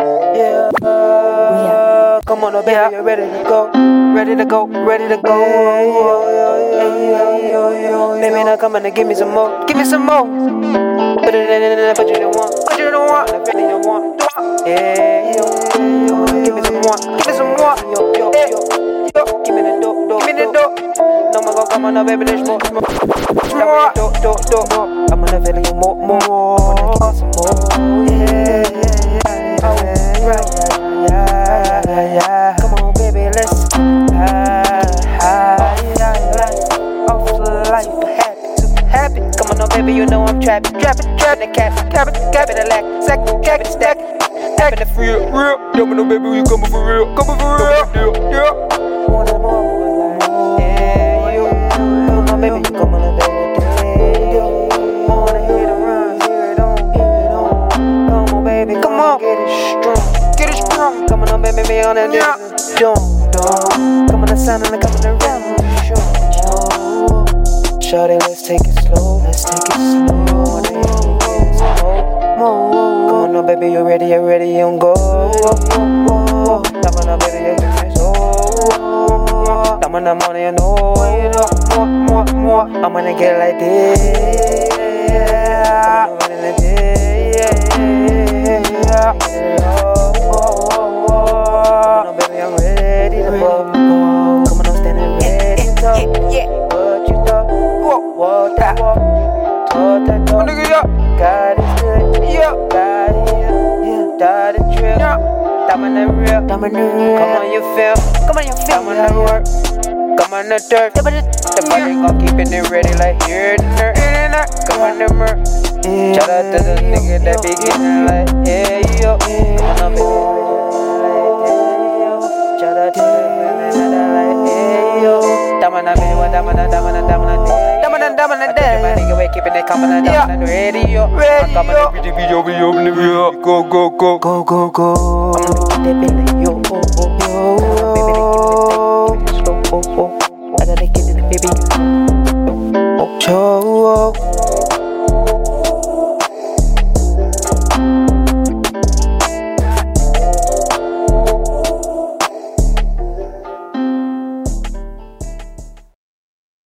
Yeah. Yeah. Come on, oh baby, you ready to go? Ready to go, ready to go. Baby, now come on and give me some more. Give me some more. Put it in, in, in, put you in one. Put you in one. I feel you want. Yeah. Come on, give me some more. Give me some more. Yo, yo, yo. Yo, give me the dope, dope. Give me the dope. No more, go, come on, now, baby, let's more, more. More. Dope, dope, dope. I'm gonna feel you more, more. I wanna give some more. Yeah, yeah, Come on, now, baby, you know I'm trapping, trapping, trapping the cap, capping, capping the lack, sack, capping the stack, capping the free, real. Yo, no, baby, we coming for real, coming for real, yeah, yeah. Yeah, yo. Come on, baby, you come on, baby, yeah, Wanna hear the rhyme, hear it on, hear it on. Come on, baby, come on, get it strong, get it strong. Come on, baby, be on that dance, don't, don't. Come on, the sound and come on Shorty, let's take it slow, let's take it slow. Dance, more, more. Come on, now, baby, you ready, you ready, you go. On, now, baby, you so. I'm on the money, you know, more, more, more. I'm gonna get like this. Yeah. Oh, oh, oh, oh. On, baby, I'm ready to go. Walk, walk, that walk. Talk that talk. Nigga, yeah. God is good. Yeah. God is yeah. God is trip. Yeah. In the real. In the real. Come on, you feel. Come on, you feel. Come on, the work. Come on, the dirt. The body gon' keepin' it ready like here and there. Come on, the murk. Shout out to the nigga that be getting like, yeah, yo. Come on, baby. Nigga, we keepin' it coming on, damana, radio. Radio. Video, video, video, video. Go, go, go. Go, go, go. I'm gonna get that oh,